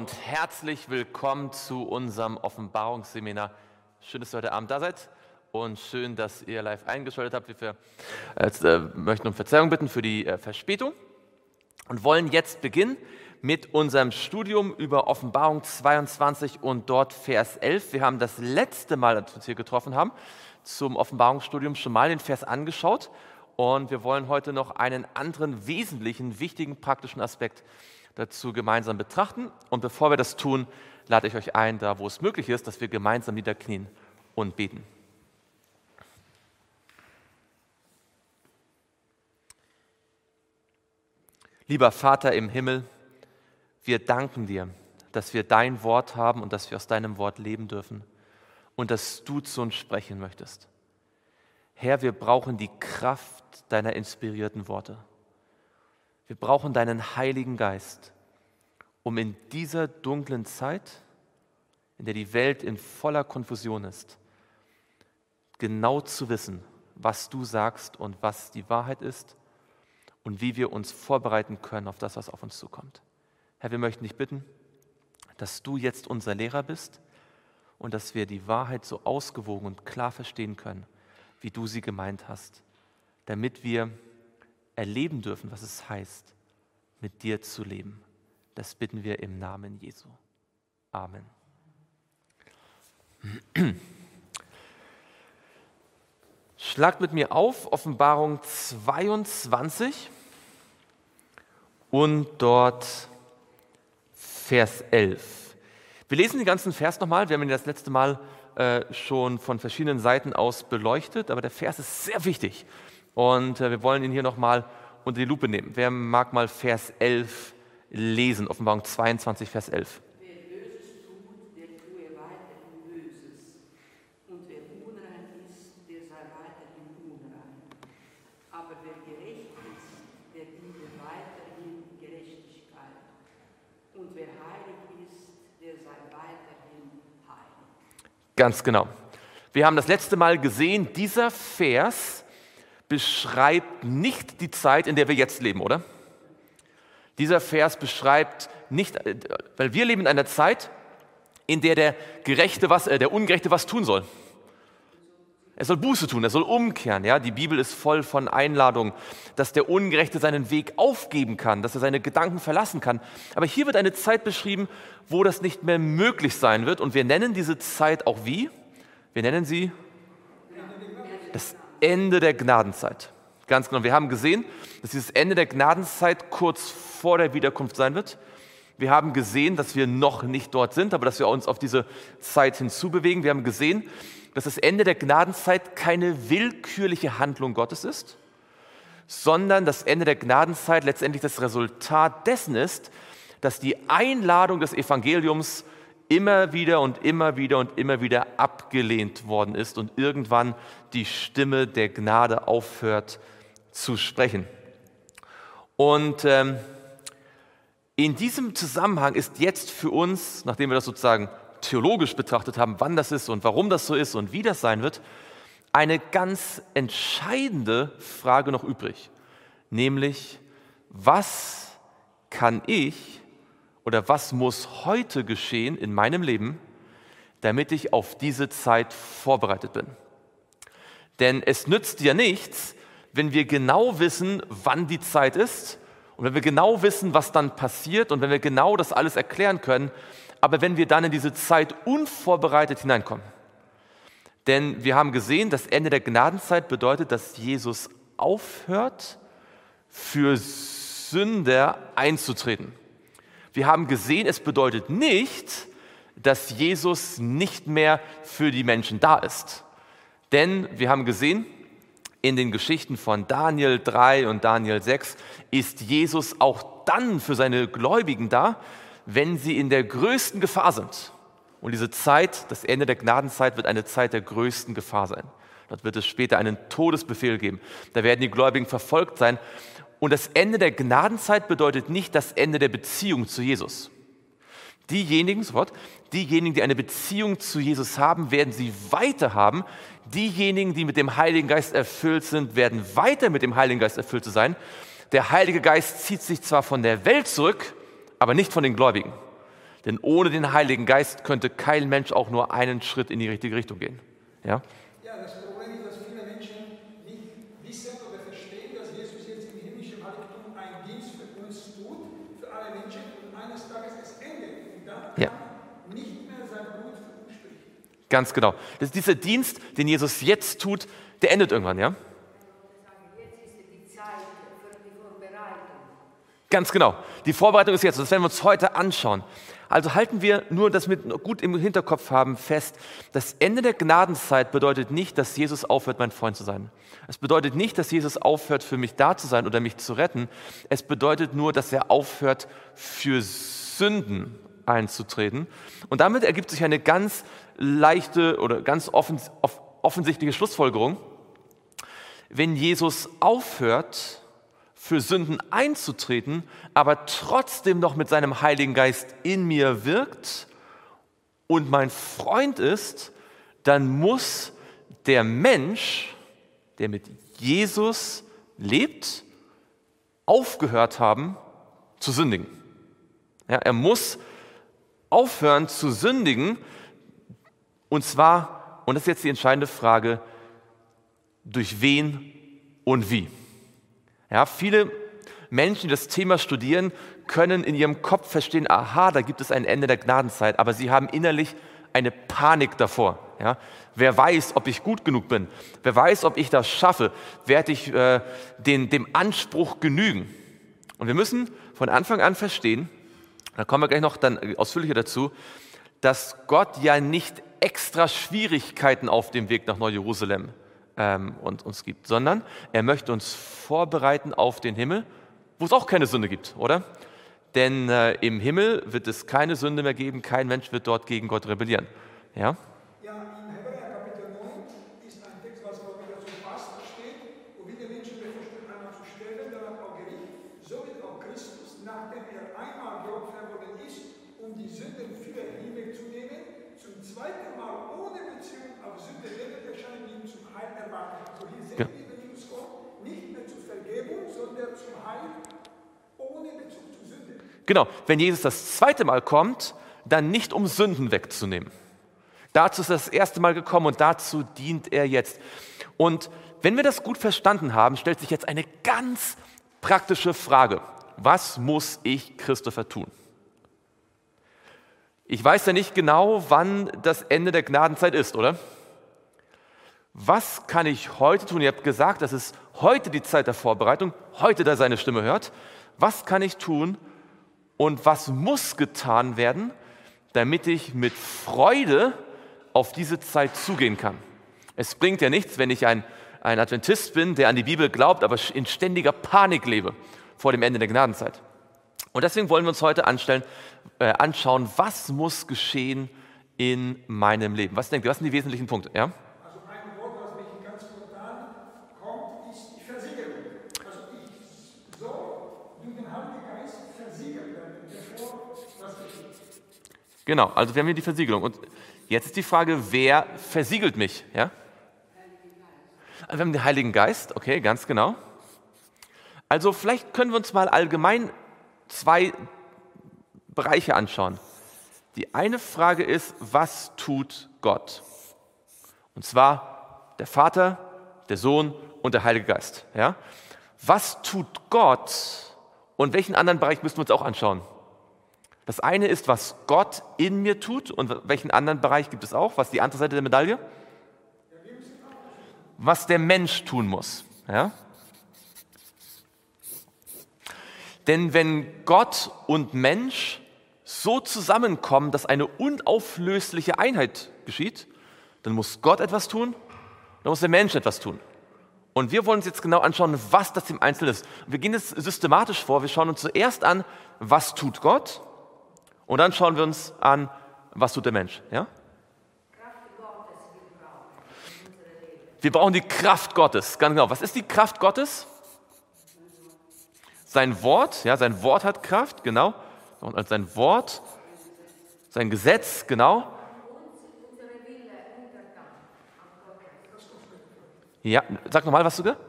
Und herzlich willkommen zu unserem Offenbarungsseminar. Schön, dass ihr heute Abend da seid und schön, dass ihr live eingeschaltet habt. Wir äh, möchten um Verzeihung bitten für die äh, Verspätung und wollen jetzt beginnen mit unserem Studium über Offenbarung 22 und dort Vers 11. Wir haben das letzte Mal, als wir uns hier getroffen haben, zum Offenbarungsstudium schon mal den Vers angeschaut und wir wollen heute noch einen anderen wesentlichen, wichtigen, praktischen Aspekt dazu gemeinsam betrachten. Und bevor wir das tun, lade ich euch ein, da wo es möglich ist, dass wir gemeinsam niederknien und beten. Lieber Vater im Himmel, wir danken dir, dass wir dein Wort haben und dass wir aus deinem Wort leben dürfen und dass du zu uns sprechen möchtest. Herr, wir brauchen die Kraft deiner inspirierten Worte. Wir brauchen deinen Heiligen Geist, um in dieser dunklen Zeit, in der die Welt in voller Konfusion ist, genau zu wissen, was du sagst und was die Wahrheit ist und wie wir uns vorbereiten können auf das, was auf uns zukommt. Herr, wir möchten dich bitten, dass du jetzt unser Lehrer bist und dass wir die Wahrheit so ausgewogen und klar verstehen können, wie du sie gemeint hast, damit wir erleben dürfen, was es heißt, mit dir zu leben. Das bitten wir im Namen Jesu. Amen. Schlagt mit mir auf Offenbarung 22 und dort Vers 11. Wir lesen den ganzen Vers nochmal. Wir haben ihn das letzte Mal äh, schon von verschiedenen Seiten aus beleuchtet, aber der Vers ist sehr wichtig. Und äh, wir wollen ihn hier nochmal unter die Lupe nehmen. Wer mag mal Vers 11 lesen? Offenbarung 22, Vers 11. Ganz genau. Wir haben das letzte Mal gesehen, dieser Vers beschreibt nicht die Zeit, in der wir jetzt leben, oder? Dieser Vers beschreibt nicht, äh, weil wir leben in einer Zeit, in der der Gerechte was, äh, der Ungerechte was tun soll. Er soll Buße tun, er soll umkehren. Ja? Die Bibel ist voll von Einladungen, dass der Ungerechte seinen Weg aufgeben kann, dass er seine Gedanken verlassen kann. Aber hier wird eine Zeit beschrieben, wo das nicht mehr möglich sein wird. Und wir nennen diese Zeit auch wie? Wir nennen sie das Ende der Gnadenzeit. Ganz genau. Wir haben gesehen, dass dieses Ende der Gnadenzeit kurz vor der Wiederkunft sein wird. Wir haben gesehen, dass wir noch nicht dort sind, aber dass wir uns auf diese Zeit hinzubewegen. Wir haben gesehen, dass das Ende der Gnadenzeit keine willkürliche Handlung Gottes ist, sondern das Ende der Gnadenzeit letztendlich das Resultat dessen ist, dass die Einladung des Evangeliums immer wieder und immer wieder und immer wieder abgelehnt worden ist und irgendwann die Stimme der Gnade aufhört zu sprechen. Und ähm, in diesem Zusammenhang ist jetzt für uns, nachdem wir das sozusagen theologisch betrachtet haben, wann das ist und warum das so ist und wie das sein wird, eine ganz entscheidende Frage noch übrig, nämlich was kann ich oder was muss heute geschehen in meinem Leben, damit ich auf diese Zeit vorbereitet bin. Denn es nützt ja nichts, wenn wir genau wissen, wann die Zeit ist und wenn wir genau wissen, was dann passiert und wenn wir genau das alles erklären können, aber wenn wir dann in diese Zeit unvorbereitet hineinkommen. Denn wir haben gesehen, das Ende der Gnadenzeit bedeutet, dass Jesus aufhört, für Sünder einzutreten. Wir haben gesehen, es bedeutet nicht, dass Jesus nicht mehr für die Menschen da ist. Denn wir haben gesehen, in den Geschichten von Daniel 3 und Daniel 6 ist Jesus auch dann für seine Gläubigen da, wenn sie in der größten Gefahr sind. Und diese Zeit, das Ende der Gnadenzeit, wird eine Zeit der größten Gefahr sein. Dort wird es später einen Todesbefehl geben. Da werden die Gläubigen verfolgt sein. Und das Ende der Gnadenzeit bedeutet nicht das Ende der Beziehung zu Jesus. Diejenigen, sofort, diejenigen, die eine Beziehung zu Jesus haben, werden sie weiter haben. Diejenigen, die mit dem Heiligen Geist erfüllt sind, werden weiter mit dem Heiligen Geist erfüllt zu sein. Der Heilige Geist zieht sich zwar von der Welt zurück, aber nicht von den Gläubigen. Denn ohne den Heiligen Geist könnte kein Mensch auch nur einen Schritt in die richtige Richtung gehen. Ja? Ja, das Problem ist, dass viele Menschen nicht wissen oder verstehen, dass Jesus jetzt im himmlischen Heiligtum einen Dienst für uns tut, für alle Menschen und eines Tages es endet. Und dann Ja. nicht mehr sein Blut für sprechen. Ganz genau. Das ist dieser Dienst, den Jesus jetzt tut, der endet irgendwann, ja? Ganz genau. Die Vorbereitung ist jetzt. Das werden wir uns heute anschauen. Also halten wir nur das mit gut im Hinterkopf haben fest. Das Ende der Gnadenzeit bedeutet nicht, dass Jesus aufhört, mein Freund zu sein. Es bedeutet nicht, dass Jesus aufhört, für mich da zu sein oder mich zu retten. Es bedeutet nur, dass er aufhört, für Sünden einzutreten. Und damit ergibt sich eine ganz leichte oder ganz offens off offensichtliche Schlussfolgerung. Wenn Jesus aufhört, für Sünden einzutreten, aber trotzdem noch mit seinem Heiligen Geist in mir wirkt und mein Freund ist, dann muss der Mensch, der mit Jesus lebt, aufgehört haben zu sündigen. Ja, er muss aufhören zu sündigen und zwar, und das ist jetzt die entscheidende Frage, durch wen und wie. Ja, viele Menschen, die das Thema studieren, können in ihrem Kopf verstehen, aha, da gibt es ein Ende der Gnadenzeit, aber sie haben innerlich eine Panik davor. Ja? Wer weiß, ob ich gut genug bin? Wer weiß, ob ich das schaffe? Werde ich äh, den, dem Anspruch genügen? Und wir müssen von Anfang an verstehen, da kommen wir gleich noch dann ausführlicher dazu, dass Gott ja nicht extra Schwierigkeiten auf dem Weg nach Neu-Jerusalem ähm, und uns gibt, sondern er möchte uns vorbereiten auf den Himmel, wo es auch keine Sünde gibt, oder? Denn äh, im Himmel wird es keine Sünde mehr geben, kein Mensch wird dort gegen Gott rebellieren. Ja? Ja, in Hebräer Kapitel 9 ist ein Text, was auch wieder zu passt, steht, wo wieder Menschen bevorsteht, einmal zu sterben, danach auch Gericht, so wird auch Christus, nachdem er einmal geopfert worden ist, um die Sünden vieler hinwegzunehmen, zum zweiten Mal ohne Beziehung auf Sünde werden erscheinen, die ihn zum Heil erwarten. Also hier sehen Ja. wir, wenn Jesus kommt, nicht mehr zur Vergebung, sondern zum Heil ohne Bezug zu Sünde. Genau, wenn Jesus das zweite Mal kommt, dann nicht um Sünden wegzunehmen. Dazu ist er das erste Mal gekommen und dazu dient er jetzt. Und wenn wir das gut verstanden haben, stellt sich jetzt eine ganz praktische Frage. Was muss ich, Christopher, tun? Ich weiß ja nicht genau, wann das Ende der Gnadenzeit ist, oder? Was kann ich heute tun? Ihr habt gesagt, das ist heute die Zeit der Vorbereitung, heute da seine Stimme hört. Was kann ich tun und was muss getan werden, damit ich mit Freude auf diese Zeit zugehen kann? Es bringt ja nichts, wenn ich ein, ein Adventist bin, der an die Bibel glaubt, aber in ständiger Panik lebe vor dem Ende der Gnadenzeit. Und deswegen wollen wir uns heute anstellen, äh, anschauen, was muss geschehen in meinem Leben. Was denkt ihr, was sind die wesentlichen Punkte? Ja? Also ein Wort, was mich ganz spontan kommt, ist die Versiegelung. Also ich soll durch den Heiligen Geist versiegelt werden, bevor was geschieht. Genau, also wir haben hier die Versiegelung. Und jetzt ist die Frage, wer versiegelt mich? Ja? Also wir haben den Heiligen Geist, okay, ganz genau. Also vielleicht können wir uns mal allgemein zwei Bereiche anschauen. Die eine Frage ist, was tut Gott? Und zwar der Vater, der Sohn und der Heilige Geist. Ja? Was tut Gott und welchen anderen Bereich müssen wir uns auch anschauen? Das eine ist, was Gott in mir tut und welchen anderen Bereich gibt es auch? Was ist die andere Seite der Medaille? Was der Mensch tun muss. Ja? Denn wenn Gott und Mensch so zusammenkommen, dass eine unauflösliche Einheit geschieht, dann muss Gott etwas tun, dann muss der Mensch etwas tun. Und wir wollen uns jetzt genau anschauen, was das im Einzelnen ist. Wir gehen jetzt systematisch vor. Wir schauen uns zuerst an, was tut Gott, und dann schauen wir uns an, was tut der Mensch. Ja? Wir brauchen die Kraft Gottes. Ganz genau. Was ist die Kraft Gottes? Sein Wort, ja, sein Wort hat Kraft, genau. Und sein Wort, sein Gesetz, genau. Ja, sag nochmal, was du gesagt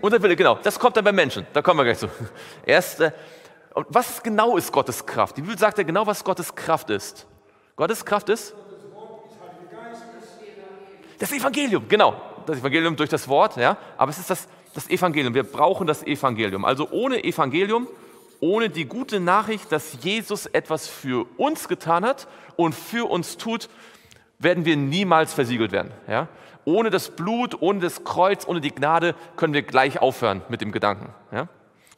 Unser Wille, genau. Das kommt dann beim Menschen. Da kommen wir gleich zu. Erst, äh, Und was genau ist Gottes Kraft? Die Bibel sagt ja genau, was Gottes Kraft ist. Gottes Kraft ist? Das Evangelium, genau. Das Evangelium durch das Wort, ja. Aber es ist das, das Evangelium. Wir brauchen das Evangelium. Also ohne Evangelium, ohne die gute Nachricht, dass Jesus etwas für uns getan hat und für uns tut, werden wir niemals versiegelt werden. Ja? Ohne das Blut, ohne das Kreuz, ohne die Gnade können wir gleich aufhören mit dem Gedanken. Ja?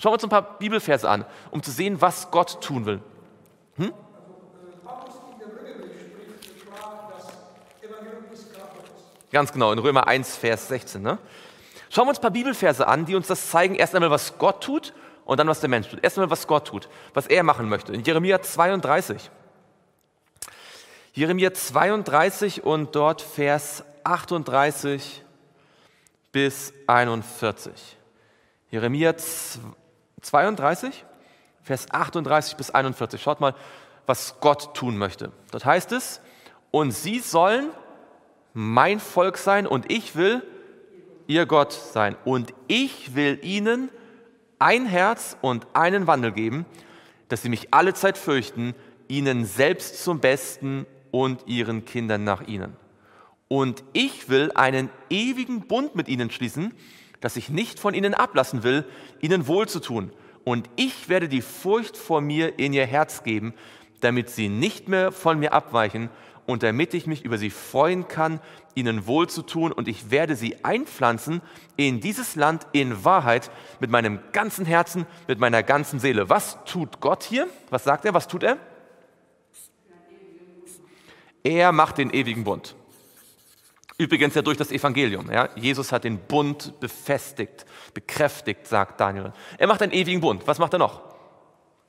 Schauen wir uns ein paar Bibelverse an, um zu sehen, was Gott tun will. Hm? Ganz genau, in Römer 1, Vers 16. Ne? Schauen wir uns ein paar Bibelverse an, die uns das zeigen. Erst einmal, was Gott tut und dann, was der Mensch tut. Erst einmal, was Gott tut, was er machen möchte. In Jeremia 32. Jeremia 32 und dort Vers 38 bis 41. Jeremia 32, Vers 38 bis 41. Schaut mal, was Gott tun möchte. Dort heißt es, und sie sollen mein Volk sein und ich will ihr Gott sein. Und ich will ihnen ein Herz und einen Wandel geben, dass sie mich alle Zeit fürchten, ihnen selbst zum Besten und ihren Kindern nach ihnen. Und ich will einen ewigen Bund mit ihnen schließen, dass ich nicht von ihnen ablassen will, ihnen wohl zu tun. Und ich werde die Furcht vor mir in ihr Herz geben, damit sie nicht mehr von mir abweichen und damit ich mich über sie freuen kann, ihnen wohl zu tun. Und ich werde sie einpflanzen in dieses Land in Wahrheit mit meinem ganzen Herzen, mit meiner ganzen Seele. Was tut Gott hier? Was sagt er? Was tut er? Er macht den ewigen Bund. Übrigens ja durch das Evangelium. Ja? Jesus hat den Bund befestigt, bekräftigt, sagt Daniel. Er macht einen ewigen Bund. Was macht er noch?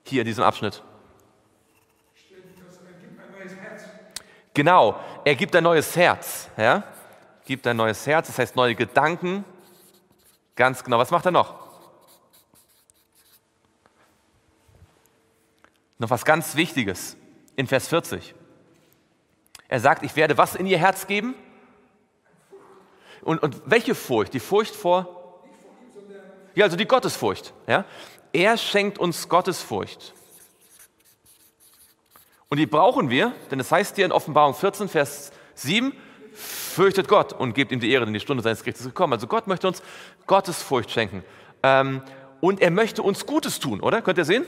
Hier in diesem Abschnitt. Genau, er gibt ein neues Herz. Ja? Gibt ein neues Herz, das heißt neue Gedanken. Ganz genau. Was macht er noch? Noch was ganz Wichtiges in Vers 40. Er sagt, ich werde was in ihr Herz geben? Und, und welche Furcht? Die Furcht vor? Ja, also die Gottesfurcht. Ja? Er schenkt uns Gottesfurcht. Und die brauchen wir, denn es heißt hier in Offenbarung 14, Vers 7, fürchtet Gott und gebt ihm die Ehre, denn die Stunde seines Gerichts ist gekommen. Also Gott möchte uns Gottesfurcht schenken. Ähm, und er möchte uns Gutes tun, oder? Könnt ihr sehen?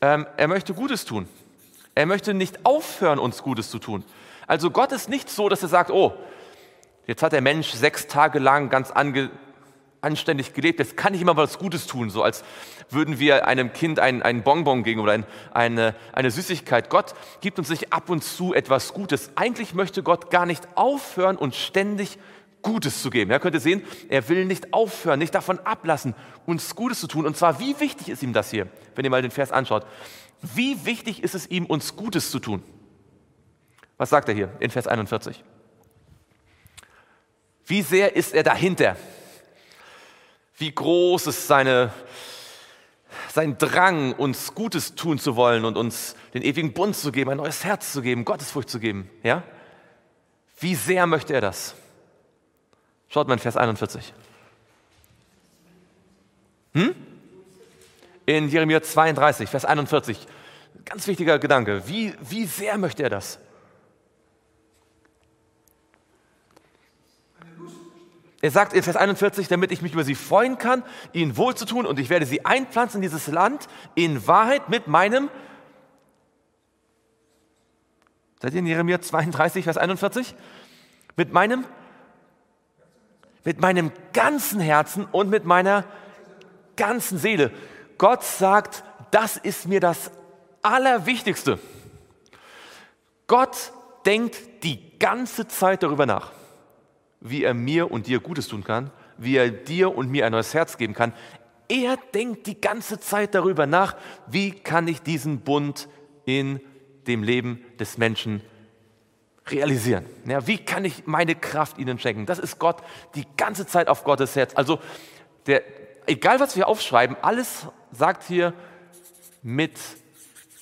Ähm, er möchte Gutes tun. Er möchte nicht aufhören, uns Gutes zu tun. Also Gott ist nicht so, dass er sagt, oh, jetzt hat der Mensch sechs Tage lang ganz ange anständig gelebt, jetzt kann ich immer was Gutes tun, so als würden wir einem Kind einen, einen Bonbon geben oder ein, eine, eine Süßigkeit. Gott gibt uns nicht ab und zu etwas Gutes. Eigentlich möchte Gott gar nicht aufhören und ständig Gutes zu geben. Ja, könnt ihr sehen, er will nicht aufhören, nicht davon ablassen, uns Gutes zu tun. Und zwar, wie wichtig ist ihm das hier, wenn ihr mal den Vers anschaut? Wie wichtig ist es ihm, uns Gutes zu tun? Was sagt er hier in Vers 41? Wie sehr ist er dahinter? Wie groß ist seine, sein Drang, uns Gutes tun zu wollen und uns den ewigen Bund zu geben, ein neues Herz zu geben, Gottesfurcht zu geben. Ja? Wie sehr möchte er das? Schaut mal in Vers 41. Hm? In Jeremia 32, Vers 41. Ganz wichtiger Gedanke. Wie, wie sehr möchte er das? Er sagt in Vers 41, damit ich mich über sie freuen kann, ihnen wohlzutun und ich werde sie einpflanzen in dieses Land in Wahrheit mit meinem, seid ihr in Jeremia 32, Vers 41? Mit meinem, mit meinem ganzen Herzen und mit meiner ganzen Seele. Gott sagt, das ist mir das Allerwichtigste. Gott denkt die ganze Zeit darüber nach wie er mir und dir Gutes tun kann, wie er dir und mir ein neues Herz geben kann. Er denkt die ganze Zeit darüber nach, wie kann ich diesen Bund in dem Leben des Menschen realisieren. Ja, wie kann ich meine Kraft ihnen schenken? Das ist Gott die ganze Zeit auf Gottes Herz. Also der, egal was wir aufschreiben, alles sagt hier mit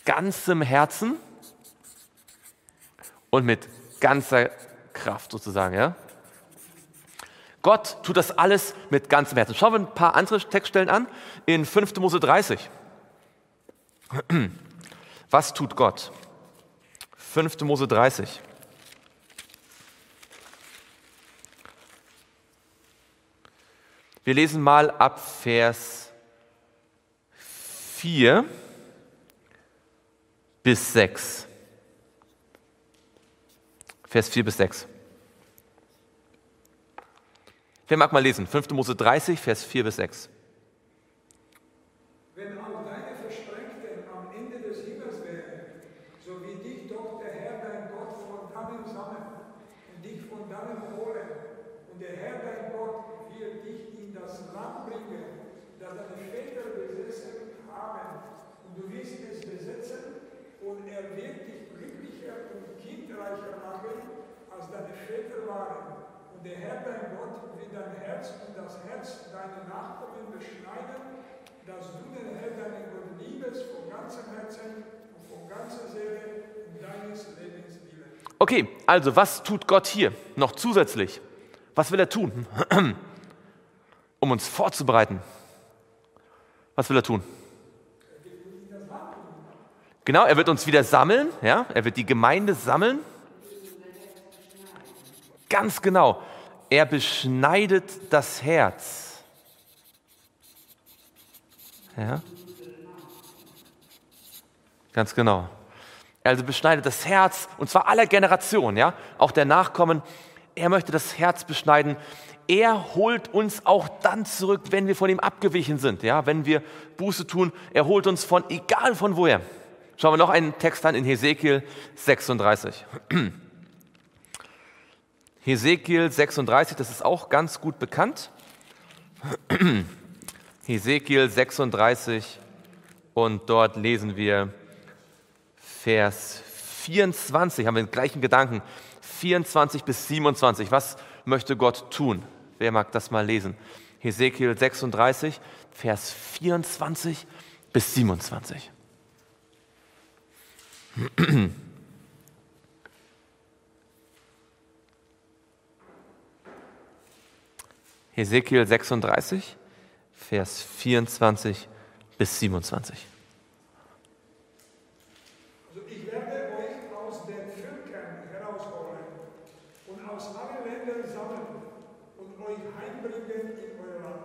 ganzem Herzen und mit ganzer Kraft sozusagen. Ja? Gott tut das alles mit ganzem Herzen. Schauen wir ein paar andere Textstellen an. In 5. Mose 30. Was tut Gott? 5. Mose 30. Wir lesen mal ab Vers 4 bis 6. Vers 4 bis 6. Wer mag mal lesen? 5. Mose 30, Vers 4 bis 6. Wenn auch deine Versprengten am Ende des Himmels wären, so wie dich doch der Herr dein Gott von dannen sammeln und dich von dannen holen, und der Herr dein Gott wird dich in das Land bringen, das deine Väter besessen haben, und du wirst es besetzen, und er wird dich glücklicher und kindreicher machen, als deine Väter waren. Und der Herr dein Gott wird dein Herz und das Herz deiner Nachkommen beschneiden, dass du den Herrn deinen Gott liebest von ganzem Herzen und von ganzer Seele und deines Lebens willen. Okay, also was tut Gott hier noch zusätzlich? Was will er tun? Um uns vorzubereiten. Was will er tun? Genau, er wird uns wieder sammeln, ja? Er wird die Gemeinde sammeln. Ganz genau. Er beschneidet das Herz. Ja? Ganz genau. Also beschneidet das Herz, und zwar aller Generationen, ja, auch der Nachkommen. Er möchte das Herz beschneiden. Er holt uns auch dann zurück, wenn wir von ihm abgewichen sind, ja, wenn wir Buße tun. Er holt uns von, egal von woher. Schauen wir noch einen Text an in Hesekiel 36. Hesekiel 36, das ist auch ganz gut bekannt. Hesekiel 36 und dort lesen wir Vers 24, haben wir den gleichen Gedanken. 24 bis 27, was möchte Gott tun? Wer mag das mal lesen? Hesekiel 36, Vers 24 bis 27. Hesekiel 36, Vers 24 bis 27. Also ich werde euch aus den Völkern herausholen und aus allen Ländern sammeln und euch heimbringen in euer Land.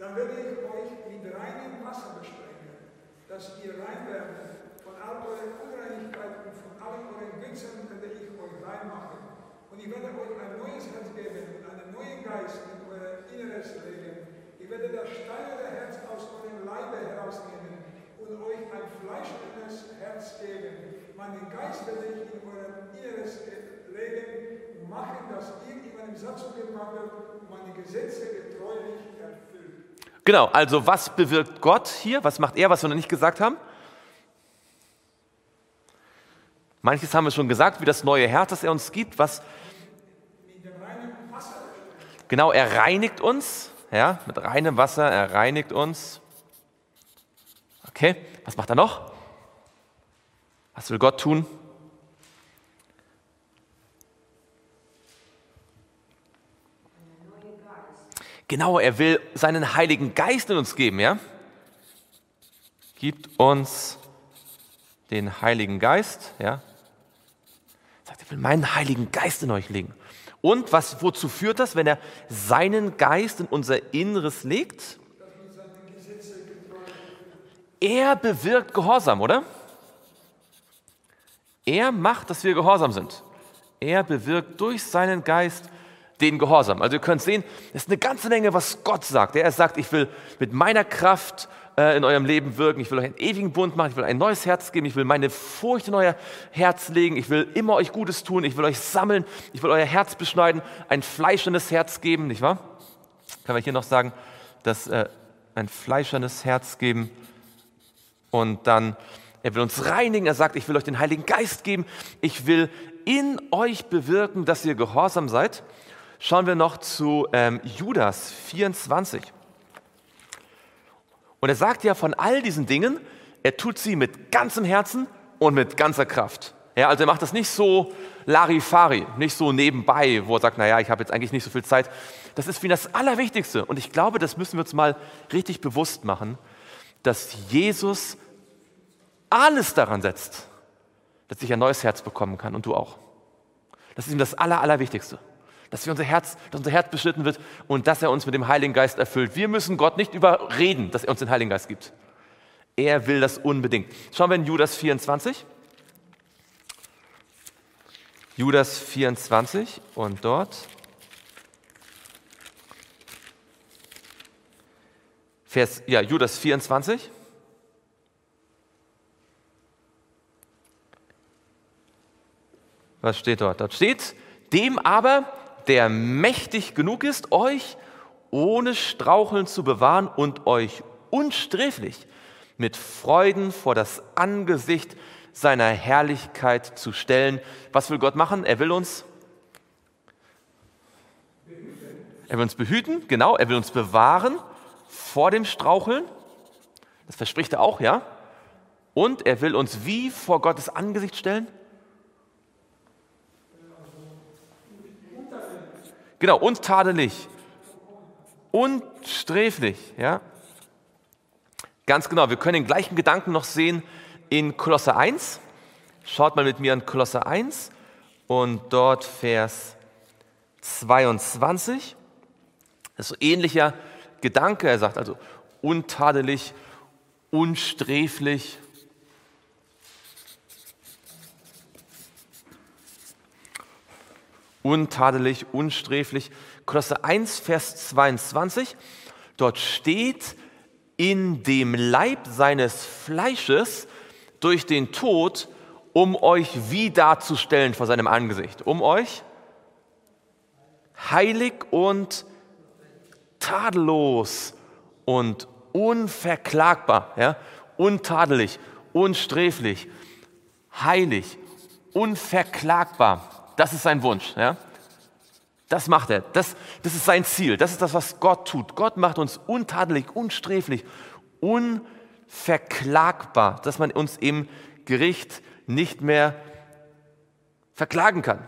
Dann werde ich euch mit reinem Wasser besprengen, dass ihr rein werdet von all euren Unreinigkeiten und von allen euren Götzen werde ich euch rein machen. Und ich werde euch ein neues Herz geben und einen neuen Geist in euer Inneres legen. Ich werde das steinerne Herz aus eurem Leibe herausnehmen und euch ein fleischendes Herz geben. Meinen Geist werde ich in eurem Inneres legen und machen, dass ihr in meinem Satzungen wandelt und meine Gesetze getreulich erfüllt. Genau, also was bewirkt Gott hier? Was macht er, was wir noch nicht gesagt haben? Manches haben wir schon gesagt, wie das neue Herz, das er uns gibt. Was? Genau, er reinigt uns, ja, mit reinem Wasser, er reinigt uns. Okay, was macht er noch? Was will Gott tun? Genau, er will seinen Heiligen Geist in uns geben, ja? Gibt uns den Heiligen Geist, ja? Sagt, er will meinen Heiligen Geist in euch legen. Und was, wozu führt das, wenn er seinen Geist in unser Inneres legt? Er bewirkt Gehorsam, oder? Er macht, dass wir gehorsam sind. Er bewirkt durch seinen Geist den Gehorsam. Also ihr könnt sehen, es ist eine ganze Menge, was Gott sagt. Er sagt, ich will mit meiner Kraft äh, in eurem Leben wirken, ich will euch einen ewigen Bund machen, ich will ein neues Herz geben, ich will meine Furcht in euer Herz legen, ich will immer euch Gutes tun, ich will euch sammeln, ich will euer Herz beschneiden, ein fleischernes Herz geben, nicht wahr? Kann man hier noch sagen, dass äh, ein fleischernes Herz geben und dann, er will uns reinigen, er sagt, ich will euch den Heiligen Geist geben, ich will in euch bewirken, dass ihr gehorsam seid. Schauen wir noch zu ähm, Judas 24. Und er sagt ja von all diesen Dingen, er tut sie mit ganzem Herzen und mit ganzer Kraft. Ja, also er macht das nicht so Larifari, nicht so nebenbei, wo er sagt, naja, ich habe jetzt eigentlich nicht so viel Zeit. Das ist für ihn das Allerwichtigste. Und ich glaube, das müssen wir uns mal richtig bewusst machen, dass Jesus alles daran setzt, dass ich ein neues Herz bekommen kann und du auch. Das ist ihm das Aller, Allerwichtigste. Dass, wir unser Herz, dass unser Herz beschnitten wird und dass er uns mit dem Heiligen Geist erfüllt. Wir müssen Gott nicht überreden, dass er uns den Heiligen Geist gibt. Er will das unbedingt. Schauen wir in Judas 24. Judas 24 und dort Vers, ja, Judas 24. Was steht dort? Dort steht, dem aber, der mächtig genug ist, euch ohne Straucheln zu bewahren und euch unsträflich mit Freuden vor das Angesicht seiner Herrlichkeit zu stellen. Was will Gott machen? Er will uns er will uns behüten, genau, er will uns bewahren vor dem Straucheln. Das verspricht er auch, ja? Und er will uns wie vor Gottes Angesicht stellen? Genau, untadelig, unsträflich, ja? Ganz genau, wir können den gleichen Gedanken noch sehen in Kolosse 1. Schaut mal mit mir an Kolosse 1 und dort Vers 22. Das ist so ähnlicher Gedanke. Er sagt also untadelig, unsträflich. Untadelig, unsträflich. Kolosse 1, Vers 22. Dort steht, in dem Leib seines Fleisches durch den Tod, um euch wie darzustellen vor seinem Angesicht, um euch heilig und tadellos und unverklagbar, ja, untadelig, unsträflich, heilig, unverklagbar. Das ist sein Wunsch. Ja. Das macht er. Das, das ist sein Ziel. Das ist das, was Gott tut. Gott macht uns untadelig, unsträflich, unverklagbar, dass man uns im Gericht nicht mehr verklagen kann.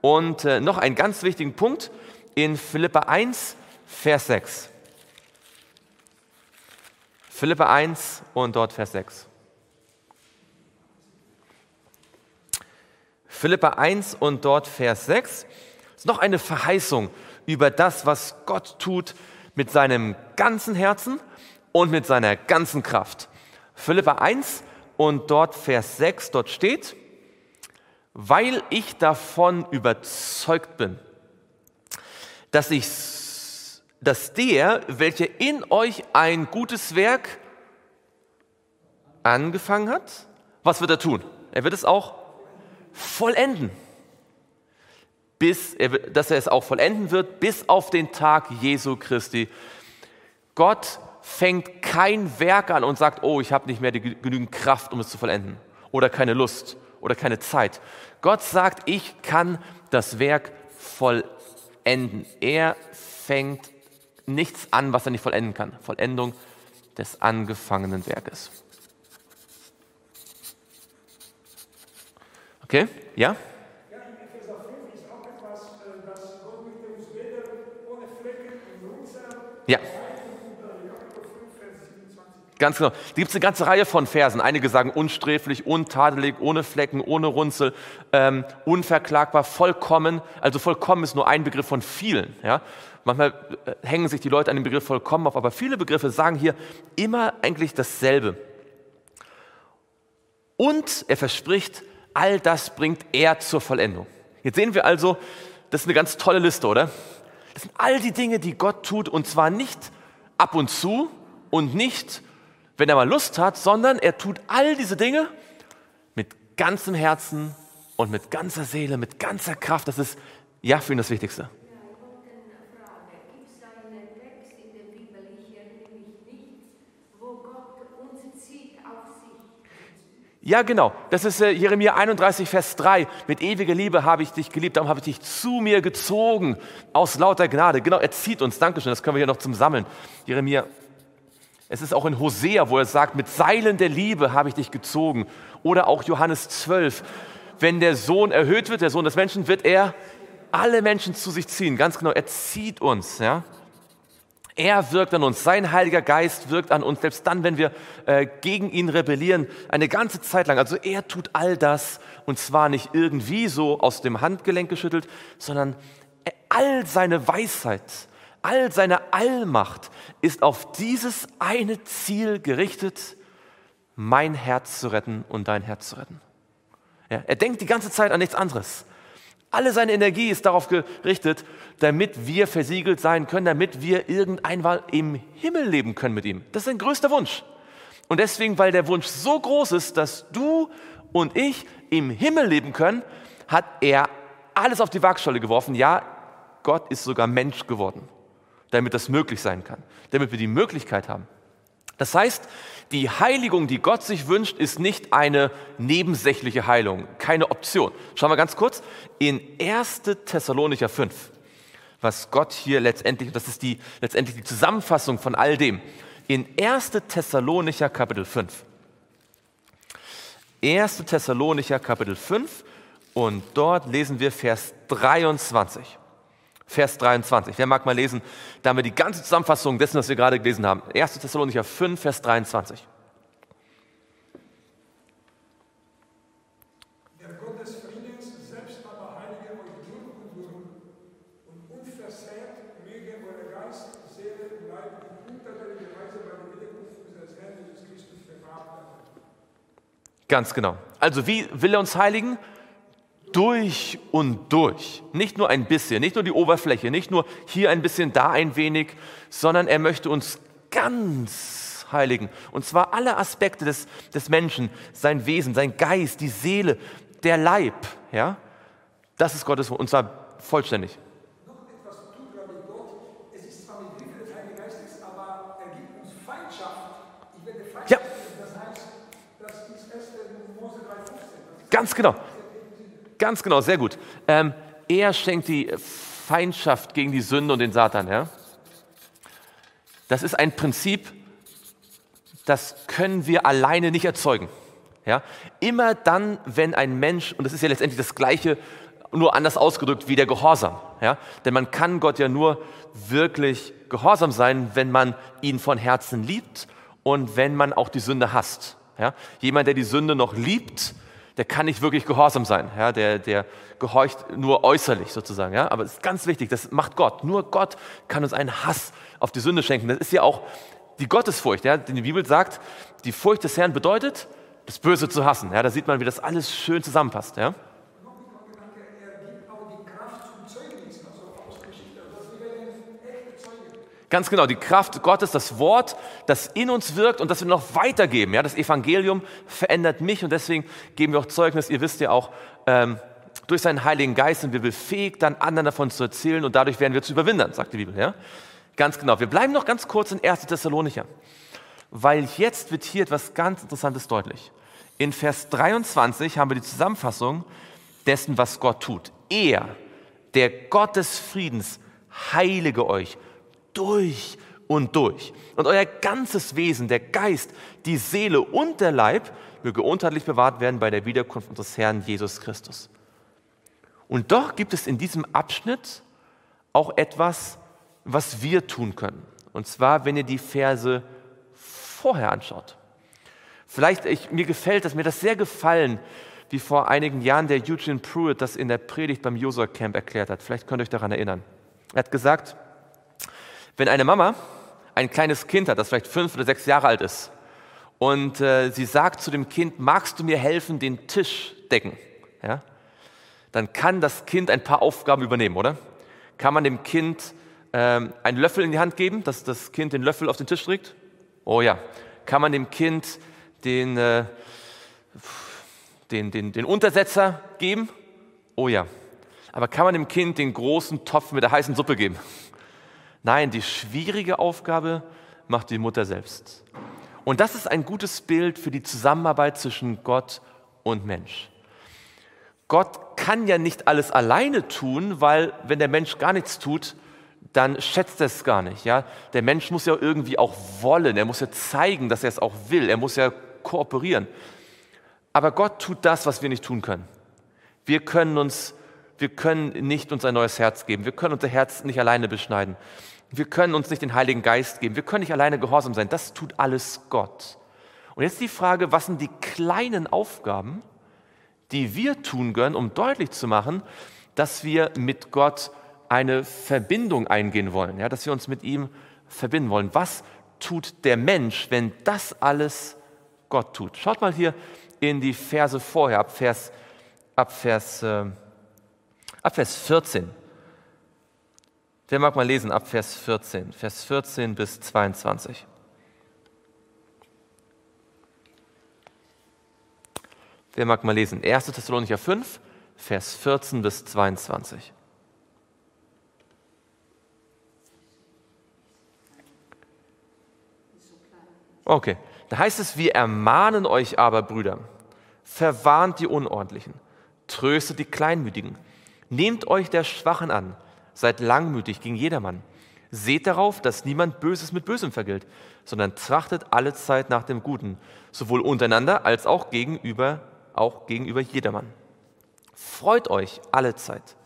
Und äh, noch einen ganz wichtigen Punkt in Philippa 1, Vers 6. Philippa 1 und dort Vers 6. Philippa 1 und dort Vers 6 ist noch eine Verheißung über das, was Gott tut mit seinem ganzen Herzen und mit seiner ganzen Kraft. Philippa 1 und dort Vers 6, dort steht, weil ich davon überzeugt bin, dass, ich, dass der, welcher in euch ein gutes Werk angefangen hat, was wird er tun? Er wird es auch vollenden bis er, dass er es auch vollenden wird, bis auf den Tag Jesu Christi. Gott fängt kein Werk an und sagt, oh, ich habe nicht mehr die, genügend Kraft, um es zu vollenden. Oder keine Lust oder keine Zeit. Gott sagt, ich kann das Werk vollenden. Er fängt nichts an, was er nicht vollenden kann. Vollendung des angefangenen Werkes. Okay? Ja? Ja. Ganz genau. Da gibt es eine ganze Reihe von Versen. Einige sagen unsträflich, untadelig, ohne Flecken, ohne Runzel, ähm, unverklagbar, vollkommen. Also vollkommen ist nur ein Begriff von vielen. Ja? Manchmal äh, hängen sich die Leute an den Begriff vollkommen auf, aber viele Begriffe sagen hier immer eigentlich dasselbe. Und er verspricht, all das bringt er zur Vollendung. Jetzt sehen wir also, das ist eine ganz tolle Liste, oder? Das sind all die Dinge, die Gott tut und zwar nicht ab und zu und nicht, wenn er mal Lust hat, sondern er tut all diese Dinge mit ganzem Herzen und mit ganzer Seele, mit ganzer Kraft. Das ist ja für ihn das Wichtigste. Ja, genau. Das ist äh, Jeremia 31, Vers 3. Mit ewiger Liebe habe ich dich geliebt, darum habe ich dich zu mir gezogen, aus lauter Gnade. Genau, er zieht uns. Dankeschön, das können wir hier noch zum Sammeln. Jeremia, es ist auch in Hosea, wo er sagt, mit Seilen der Liebe habe ich dich gezogen. Oder auch Johannes 12. Wenn der Sohn erhöht wird, der Sohn des Menschen, wird er alle Menschen zu sich ziehen. Ganz genau, er zieht uns. Ja? Er wirkt an uns, sein Heiliger Geist wirkt an uns, selbst dann, wenn wir äh, gegen ihn rebellieren, eine ganze Zeit lang. Also er tut all das und zwar nicht irgendwie so aus dem Handgelenk geschüttelt, sondern all seine Weisheit, all seine Allmacht ist auf dieses eine Ziel gerichtet, mein Herz zu retten und dein Herz zu retten. Ja, er denkt die ganze Zeit an nichts anderes. Alle seine Energie ist darauf gerichtet, damit wir versiegelt sein können, damit wir irgendeinmal im Himmel leben können mit ihm. Das ist sein größter Wunsch. Und deswegen, weil der Wunsch so groß ist, dass du und ich im Himmel leben können, hat er alles auf die Waagschale geworfen. Ja, Gott ist sogar Mensch geworden, damit das möglich sein kann, damit wir die Möglichkeit haben. Das heißt, die Heiligung, die Gott sich wünscht, ist nicht eine nebensächliche Heilung, keine Option. Schauen wir ganz kurz in 1. Thessalonicher 5, was Gott hier letztendlich, das ist die, letztendlich die Zusammenfassung von all dem, in 1. Thessalonicher Kapitel 5. 1. Thessalonicher Kapitel 5 und dort lesen wir Vers 23. Vers 23. Wer mag mal lesen? Da haben wir die ganze Zusammenfassung dessen, was wir gerade gelesen haben. 1. Thessalonicher 5, Vers 23. Der Gott des Friedens selbst aber heilige euch durch und durch und unversehrt möge euer Geist, Seele und Leib in unerträglicher Weise bei der Wiederkunft unseres Herrn Jesus Christus bewahrt werden. Ganz genau. Also wie will er uns heiligen? Durch und durch. Nicht nur ein bisschen, nicht nur die Oberfläche, nicht nur hier ein bisschen, da ein wenig, sondern er möchte uns ganz heiligen. Und zwar alle Aspekte des, des Menschen, sein Wesen, sein Geist, die Seele, der Leib. Ja? Das ist Gottes Wunsch, und zwar vollständig. Ja. Das heißt, das ist 1. Mose 3,15. Das Ganz genau. Ganz genau, sehr gut. Ähm, er schenkt die Feindschaft gegen die Sünde und den Satan. Ja? Das ist ein Prinzip, das können wir alleine nicht erzeugen. Ja? Immer dann, wenn ein Mensch, und das ist ja letztendlich das Gleiche, nur anders ausgedrückt wie der Gehorsam. Ja? Denn man kann Gott ja nur wirklich gehorsam sein, wenn man ihn von Herzen liebt und wenn man auch die Sünde hasst. Ja? Jemand, der die Sünde noch liebt, der kann nicht wirklich gehorsam sein. Ja, der, der gehorcht nur äußerlich sozusagen. Ja, aber es ist ganz wichtig, das macht Gott. Nur Gott kann uns einen Hass auf die Sünde schenken. Das ist ja auch die Gottesfurcht. Ja, denn die Bibel sagt, die Furcht des Herrn bedeutet, das Böse zu hassen. Ja, da sieht man, wie das alles schön zusammenpasst. Ja. noch ein Gedanke, er gibt auch die Kraft zum Zeugnis, also aus Geschichte. Also wir werden echte Zeugen. Ganz genau, die Kraft Gottes, das Wort, das in uns wirkt und das wir noch weitergeben. Ja, das Evangelium verändert mich und deswegen geben wir auch Zeugnis. Ihr wisst ja auch, ähm, durch seinen Heiligen Geist sind wir befähigt, dann anderen davon zu erzählen und dadurch werden wir zu überwindern, sagt die Bibel. Ja? Ganz genau. Wir bleiben noch ganz kurz in 1. Thessalonicher, weil jetzt wird hier etwas ganz Interessantes deutlich. In Vers 23 haben wir die Zusammenfassung dessen, was Gott tut. Er, der Gott des Friedens, heilige euch durch und durch. Und euer ganzes Wesen, der Geist, die Seele und der Leib möge untadelig bewahrt werden bei der Wiederkunft unseres Herrn Jesus Christus. Und doch gibt es in diesem Abschnitt auch etwas, was wir tun können. Und zwar, wenn ihr die Verse vorher anschaut. Vielleicht, ich, mir gefällt das, mir das sehr gefallen, wie vor einigen Jahren der Eugene Pruitt das in der Predigt beim User Camp erklärt hat. Vielleicht könnt ihr euch daran erinnern. Er hat gesagt, wenn eine Mama ein kleines Kind hat, das vielleicht fünf oder sechs Jahre alt ist, und äh, sie sagt zu dem Kind, magst du mir helfen, den Tisch decken? Ja? Dann kann das Kind ein paar Aufgaben übernehmen, oder? Kann man dem Kind ähm, einen Löffel in die Hand geben, dass das Kind den Löffel auf den Tisch trägt? Oh ja. Kann man dem Kind den, äh, den, den, den Untersetzer geben? Oh ja. Aber kann man dem Kind den großen Topf mit der heißen Suppe geben? Nein, die schwierige Aufgabe macht die Mutter selbst. Und das ist ein gutes Bild für die Zusammenarbeit zwischen Gott und Mensch. Gott kann ja nicht alles alleine tun, weil wenn der Mensch gar nichts tut, dann schätzt er es gar nicht. Ja? Der Mensch muss ja irgendwie auch wollen, er muss ja zeigen, dass er es auch will, er muss ja kooperieren. Aber Gott tut das, was wir nicht tun können. Wir können uns, wir können nicht uns ein neues Herz geben, wir können unser Herz nicht alleine beschneiden. Wir können uns nicht den Heiligen Geist geben. Wir können nicht alleine gehorsam sein. Das tut alles Gott. Und jetzt die Frage, was sind die kleinen Aufgaben, die wir tun können, um deutlich zu machen, dass wir mit Gott eine Verbindung eingehen wollen, ja, dass wir uns mit ihm verbinden wollen. Was tut der Mensch, wenn das alles Gott tut? Schaut mal hier in die Verse vorher, ab Vers, ab Vers, äh, ab Vers 14. Wer mag mal lesen ab Vers 14, Vers 14 bis 22. Wer mag mal lesen? 1. Thessalonicher 5, Vers 14 bis 22. Okay, da heißt es, wir ermahnen euch aber, Brüder, verwarnt die Unordentlichen, tröstet die Kleinmütigen, nehmt euch der Schwachen an, seid langmütig gegen jedermann. Seht darauf, dass niemand Böses mit Bösem vergilt, sondern trachtet alle Zeit nach dem Guten, sowohl untereinander als auch gegenüber, auch gegenüber jedermann. Freut euch alle Zeit,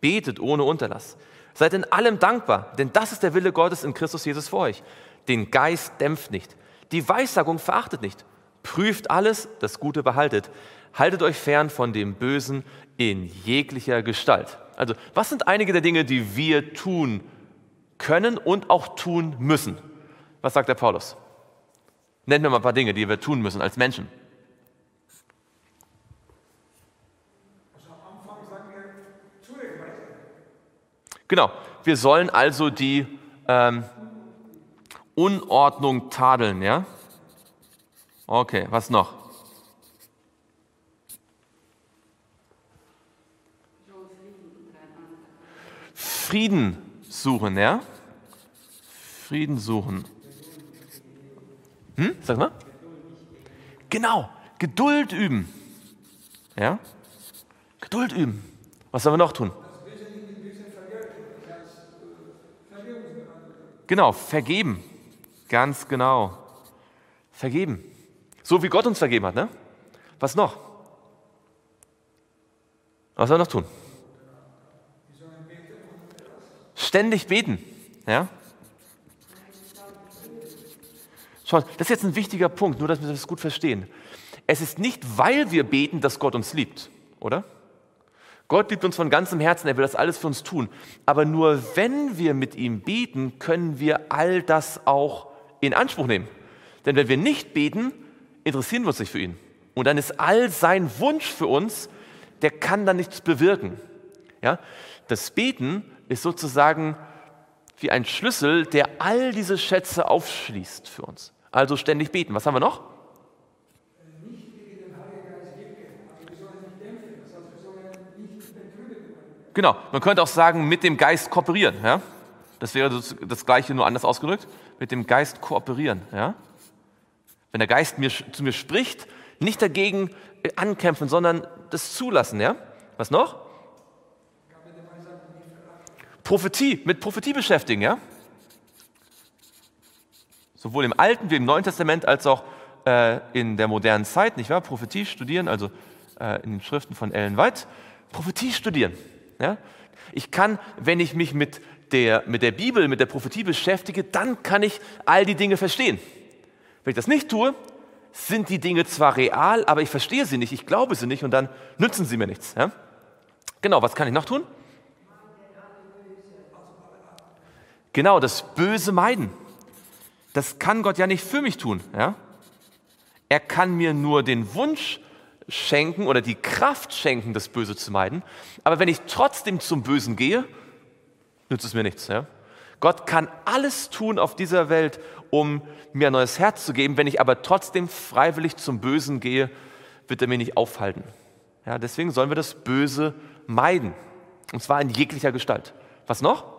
betet ohne Unterlass, seid in allem dankbar, denn das ist der Wille Gottes in Christus Jesus für euch. Den Geist dämpft nicht, die Weissagung verachtet nicht, prüft alles, das Gute behaltet, haltet euch fern von dem Bösen in jeglicher Gestalt. Also, was sind einige der Dinge, die wir tun können und auch tun müssen? Was sagt der Paulus? Nennt mir mal ein paar Dinge, die wir tun müssen als Menschen. Genau, wir sollen also die ähm, Unordnung tadeln, ja? Okay, was noch? Frieden suchen, ja? Frieden suchen. Hm? Sag mal. Genau, Geduld üben. Ja? Geduld üben. Was sollen wir noch tun? Genau, vergeben. Ganz genau. Vergeben. So wie Gott uns vergeben hat, ne? Was noch? Was sollen wir noch tun? Ständig beten. Ja? Schaut, das ist jetzt ein wichtiger Punkt, nur dass wir das gut verstehen. Es ist nicht, weil wir beten, dass Gott uns liebt, oder? Gott liebt uns von ganzem Herzen, er will das alles für uns tun. Aber nur wenn wir mit ihm beten, können wir all das auch in Anspruch nehmen. Denn wenn wir nicht beten, interessieren wir uns nicht für ihn. Und dann ist all sein Wunsch für uns, der kann dann nichts bewirken. Ja? Das Beten ist sozusagen wie ein Schlüssel, der all diese Schätze aufschließt für uns. Also ständig beten. Was haben wir noch? Genau, man könnte auch sagen, mit dem Geist kooperieren. Ja? Das wäre das, Gleiche, nur anders ausgedrückt. Mit dem Geist kooperieren. Ja? Wenn der Geist mir, zu mir spricht, nicht dagegen ankämpfen, sondern das zulassen. Ja? Was noch? Prophetie, mit Prophetie beschäftigen. Ja? Sowohl im Alten wie im Neuen Testament als auch äh, in der modernen Zeit, nicht wahr? Prophetie studieren, also äh, in den Schriften von Ellen White. Prophetie studieren. Ja? Ich kann, wenn ich mich mit der, mit der Bibel, mit der Prophetie beschäftige, dann kann ich all die Dinge verstehen. Wenn ich das nicht tue, sind die Dinge zwar real, aber ich verstehe sie nicht, ich glaube sie nicht und dann nützen sie mir nichts. Ja? Genau, was kann ich noch tun? Genau, das Böse meiden. Das kann Gott ja nicht für mich tun. Ja? Er kann mir nur den Wunsch schenken oder die Kraft schenken, das Böse zu meiden. Aber wenn ich trotzdem zum Bösen gehe, nützt es mir nichts. Ja? Gott kann alles tun auf dieser Welt, um mir ein neues Herz zu geben. Wenn ich aber trotzdem freiwillig zum Bösen gehe, wird er mich nicht aufhalten. Ja, deswegen sollen wir das Böse meiden. Und zwar in jeglicher Gestalt. Was noch?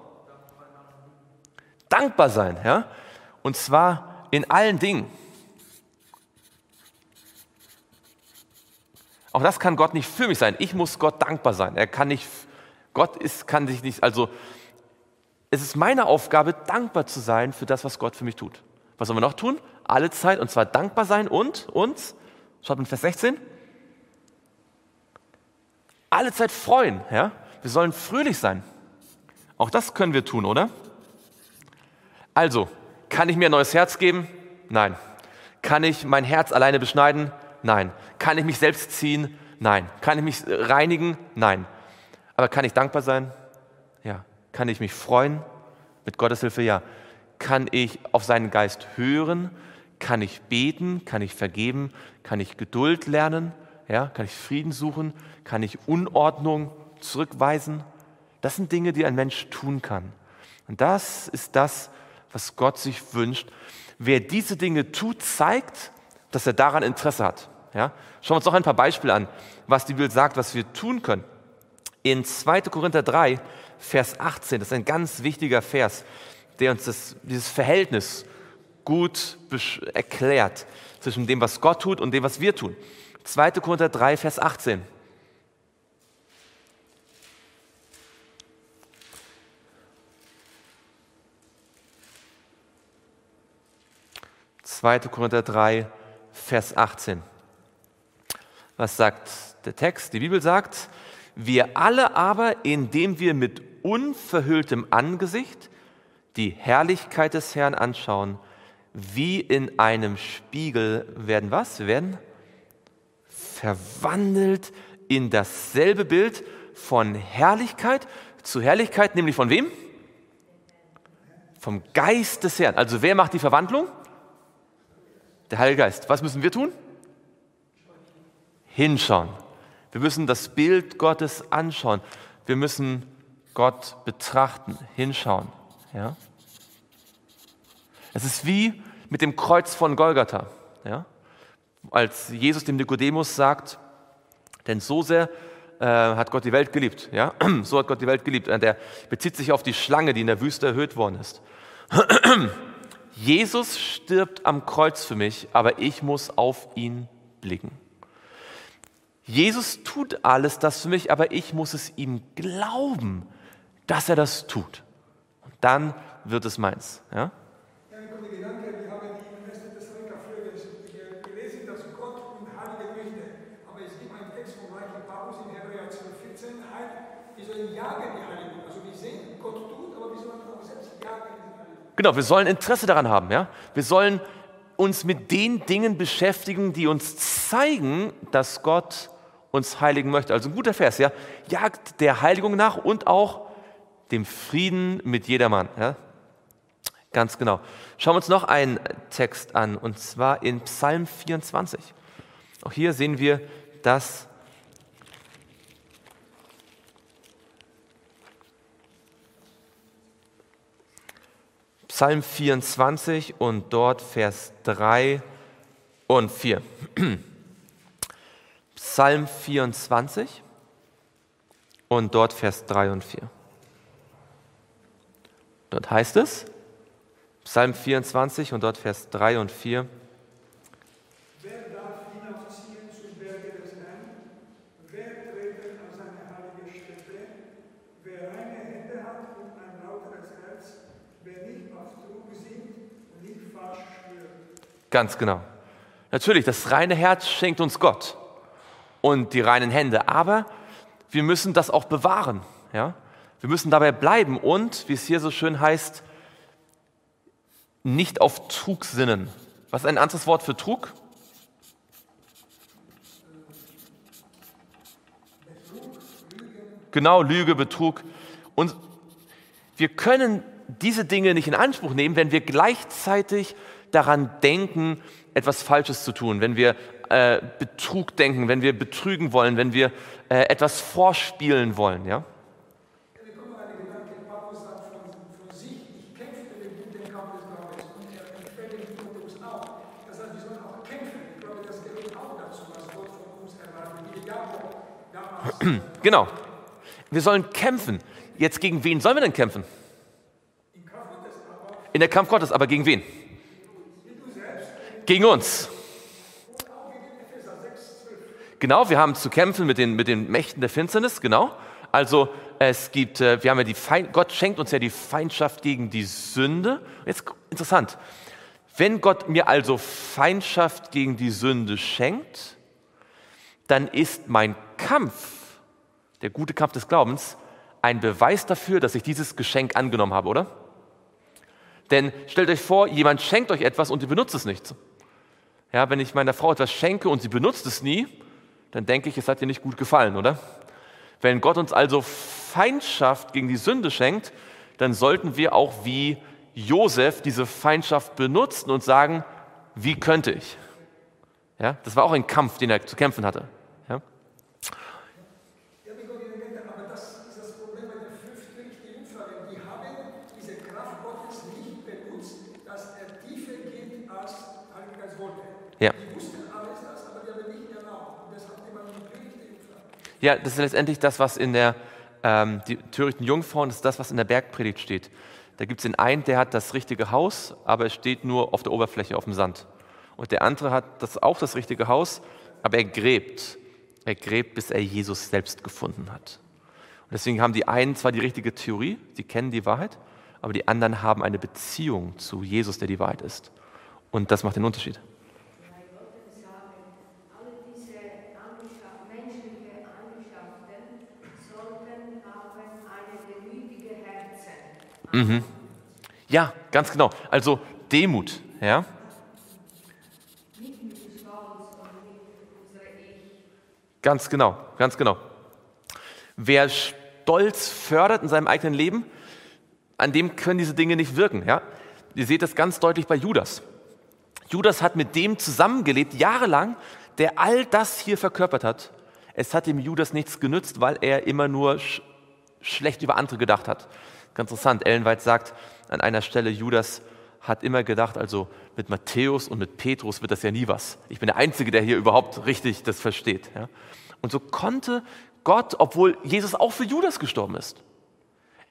Dankbar sein. Ja? Und zwar in allen Dingen. Auch das kann Gott nicht für mich sein. Ich muss Gott dankbar sein. Er kann nicht, Gott ist, kann sich nicht, also es ist meine Aufgabe, dankbar zu sein für das, was Gott für mich tut. Was sollen wir noch tun? Alle Zeit, und zwar dankbar sein und uns, schaut in Vers 16, alle Zeit freuen. Ja? Wir sollen fröhlich sein. Auch das können wir tun, oder? Also, kann ich mir ein neues Herz geben? Nein. Kann ich mein Herz alleine beschneiden? Nein. Kann ich mich selbst ziehen? Nein. Kann ich mich reinigen? Nein. Aber kann ich dankbar sein? Ja. Kann ich mich freuen? Mit Gottes Hilfe ja. Kann ich auf seinen Geist hören? Kann ich beten? Kann ich vergeben? Kann ich Geduld lernen? Ja? Kann ich Frieden suchen? Kann ich Unordnung zurückweisen? Das sind Dinge, die ein Mensch tun kann. Und das ist das, was Gott sich wünscht. Wer diese Dinge tut, zeigt, dass er daran Interesse hat. Ja? Schauen wir uns noch ein paar Beispiele an, was die Bibel sagt, was wir tun können. In 2. Korinther 3, Vers 18, das ist ein ganz wichtiger Vers, der uns das, dieses Verhältnis gut erklärt zwischen dem, was Gott tut und dem, was wir tun. 2. Korinther 3, Vers 18. 2. Korinther 3, Vers 18. Was sagt der Text? Die Bibel sagt, wir alle aber, indem wir mit unverhülltem Angesicht die Herrlichkeit des Herrn anschauen, wie in einem Spiegel werden was? Wir werden verwandelt in dasselbe Bild von Herrlichkeit zu Herrlichkeit, nämlich von wem? Vom Geist des Herrn. Also wer macht die Verwandlung? Der Heilige Geist. Was müssen wir tun? Hinschauen. Wir müssen das Bild Gottes anschauen. Wir müssen Gott betrachten, hinschauen. Ja? Es ist wie mit dem Kreuz von Golgatha. Ja? Als Jesus dem Nikodemus sagt, denn so sehr äh, hat Gott die Welt geliebt. Ja? So hat Gott die Welt geliebt. Der bezieht sich auf die Schlange, die in der Wüste erhöht worden ist. Jesus stirbt am Kreuz für mich, aber ich muss auf ihn blicken. Jesus tut alles das für mich, aber ich muss es ihm glauben, dass er das tut. Und dann wird es meins. Ja? Ja, mir kommt der Gedanke, wir haben im 1. Thessaloniker früher gelesen, dass Gott und Heilige möchte. Aber es gibt einen Text vom gleichen Paulus in Hebräer 12, 14, wir sollen jagen die Heiligen. Also wir sehen, Gott tut, aber wir sollen auch selbst jagen. Genau, wir sollen Interesse daran haben. Ja? Wir sollen uns mit den Dingen beschäftigen, die uns zeigen, dass Gott uns heiligen möchte. Also ein guter Vers, ja. Jagt der Heiligung nach und auch dem Frieden mit jedermann. Ja? Ganz genau. Schauen wir uns noch einen Text an, und zwar in Psalm 24. Auch hier sehen wir, dass Psalm 24 und dort Vers 3 und 4. Psalm 24 und dort Vers 3 und 4. Dort heißt es, Psalm 24 und dort Vers 3 und 4. Wer darf hinaufziehen zum Berge des Herrn? Wer treten an seine heilige Stätte? Wer reine Hände hat und ein lauteres Herz? Wer nicht auf Trug singt und nicht falsch schwört? Ganz genau. Natürlich, das reine Herz schenkt uns Gott und die reinen Hände, aber wir müssen das auch bewahren. Ja? Wir müssen dabei bleiben und, wie es hier so schön heißt, nicht auf Trug sinnen. Was ist ein anderes Wort für Trug? Genau, Lüge, Betrug. Und wir können diese Dinge nicht in Anspruch nehmen, wenn wir gleichzeitig daran denken, etwas Falsches zu tun, wenn wir äh, Betrug denken, wenn wir betrügen wollen, wenn wir äh, etwas vorspielen wollen. Ja? Genau. Wir sollen kämpfen. Jetzt gegen wen sollen wir denn kämpfen? In der Kampf Gottes, aber gegen wen? Gegen uns. Genau, wir haben zu kämpfen mit den, mit den Mächten der Finsternis, genau. Also es gibt, äh, wir haben ja die Feind, Gott schenkt uns ja die Feindschaft gegen die Sünde. Jetzt interessant. Wenn Gott mir also Feindschaft gegen die Sünde schenkt, dann ist mein Kampf, der gute Kampf des Glaubens, ein Beweis dafür, dass ich dieses Geschenk angenommen habe, oder? Denn stellt euch vor, jemand schenkt euch etwas und ihr benutzt es nicht. Ja, wenn ich meiner Frau etwas schenke und sie benutzt es nie, dann denke ich, es hat ihr nicht gut gefallen, oder? Wenn Gott uns also Feindschaft gegen die Sünde schenkt, dann sollten wir auch wie Josef diese Feindschaft benutzen und sagen, wie könnte ich? Ja, das war auch ein Kampf, den er zu kämpfen hatte. Ja? Ja, wie Gott ihnen nennt, aber das ist das Problem bei den fünf törichten Jungfrauen. Die haben diese Kraft Gottes nicht benutzt, dass er tiefer geht, als Heilige Geist wollte. Ja. Die wussten alles das, aber die haben nicht erlaubt. Und deshalb immer nur törichte Jungfrauen. Ja, das ist letztendlich das, was in der, ähm, die törichten Jungfrauen, das ist das, was in der Bergpredigt steht. Da gibt es den einen, der hat das richtige Haus, aber es steht nur auf der Oberfläche, auf dem Sand. Und der andere hat das, auch das richtige Haus, aber er gräbt. Er gräbt, bis er Jesus selbst gefunden hat. Und deswegen haben die einen zwar die richtige Theorie, sie kennen die Wahrheit, aber die anderen haben eine Beziehung zu Jesus, der die Wahrheit ist. Und das macht den Unterschied. Weil Gott sagen, alle diese Eigenschaft, menschliche Eigenschaften sollten haben eine demütige Herzen. Ja, ganz genau. Also Demut, ja. Ganz genau, ganz genau. Wer Stolz fördert in seinem eigenen Leben, an dem können diese Dinge nicht wirken. Ja? Ihr seht das ganz deutlich bei Judas. Judas hat mit dem zusammengelebt, jahrelang, der all das hier verkörpert hat. Es hat dem Judas nichts genützt, weil er immer nur sch schlecht über andere gedacht hat. Ganz interessant, Ellen sagt an einer Stelle, Judas hat immer gedacht, also mit Matthäus und mit Petrus wird das ja nie was. Ich bin der Einzige, der hier überhaupt richtig das versteht. Ja? Und so konnte Gott, obwohl Jesus auch für Judas gestorben ist,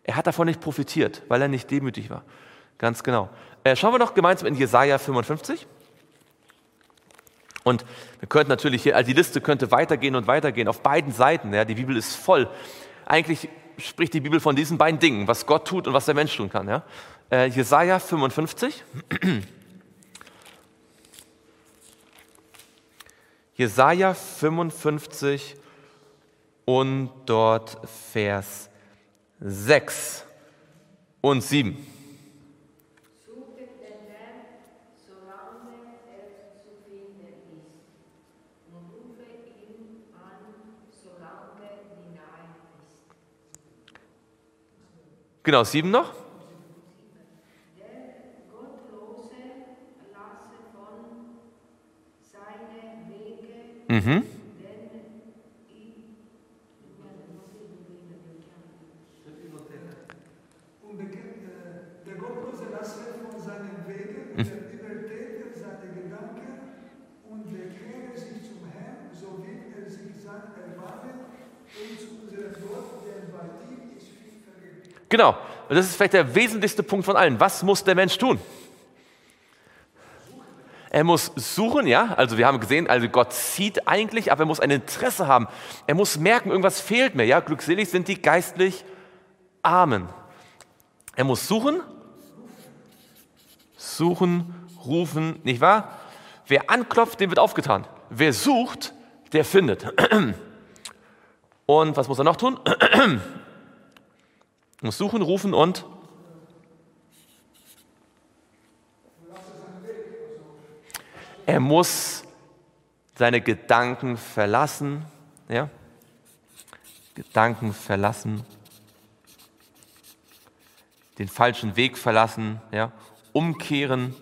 er hat davon nicht profitiert, weil er nicht demütig war. Ganz genau. Äh, schauen wir noch gemeinsam in Jesaja 55. Und wir könnten natürlich hier, also die Liste könnte weitergehen und weitergehen auf beiden Seiten. Ja, die Bibel ist voll. Eigentlich spricht die Bibel von diesen beiden Dingen, was Gott tut und was der Mensch tun kann. Ja? Äh, Jesaja 55. Jesaja 55 und dort Vers 6 und 7. Suche den Herrn, solange er zu finden ist, und rufe ihn an, solange die nahe ist. Genau, 7 noch? Der Gottlose lasse von seinen Wege, Mhm. denn ihn Und bekennt, äh, der Gottlose lasse von seinen Wegen, der übertrete seine Gedanken und bekehre sich zum Herrn, so wird er sich sein erbarmen und zu unserem Gott, denn bei ihm ist viel Vergebung. Genau. Und das ist vielleicht der wesentlichste Punkt von allen. Was muss der Mensch tun? Er muss suchen, ja. Also wir haben gesehen, also Gott sieht eigentlich, aber er muss ein Interesse haben. Er muss merken, irgendwas fehlt mir, ja. Glückselig sind die geistlich Armen. Er muss suchen, suchen, rufen, nicht wahr? Wer anklopft, dem wird aufgetan. Wer sucht, der findet. Und was muss er noch tun? Muss suchen, rufen und er muss seine Gedanken verlassen, ja? Gedanken verlassen, den falschen Weg verlassen, ja? umkehren.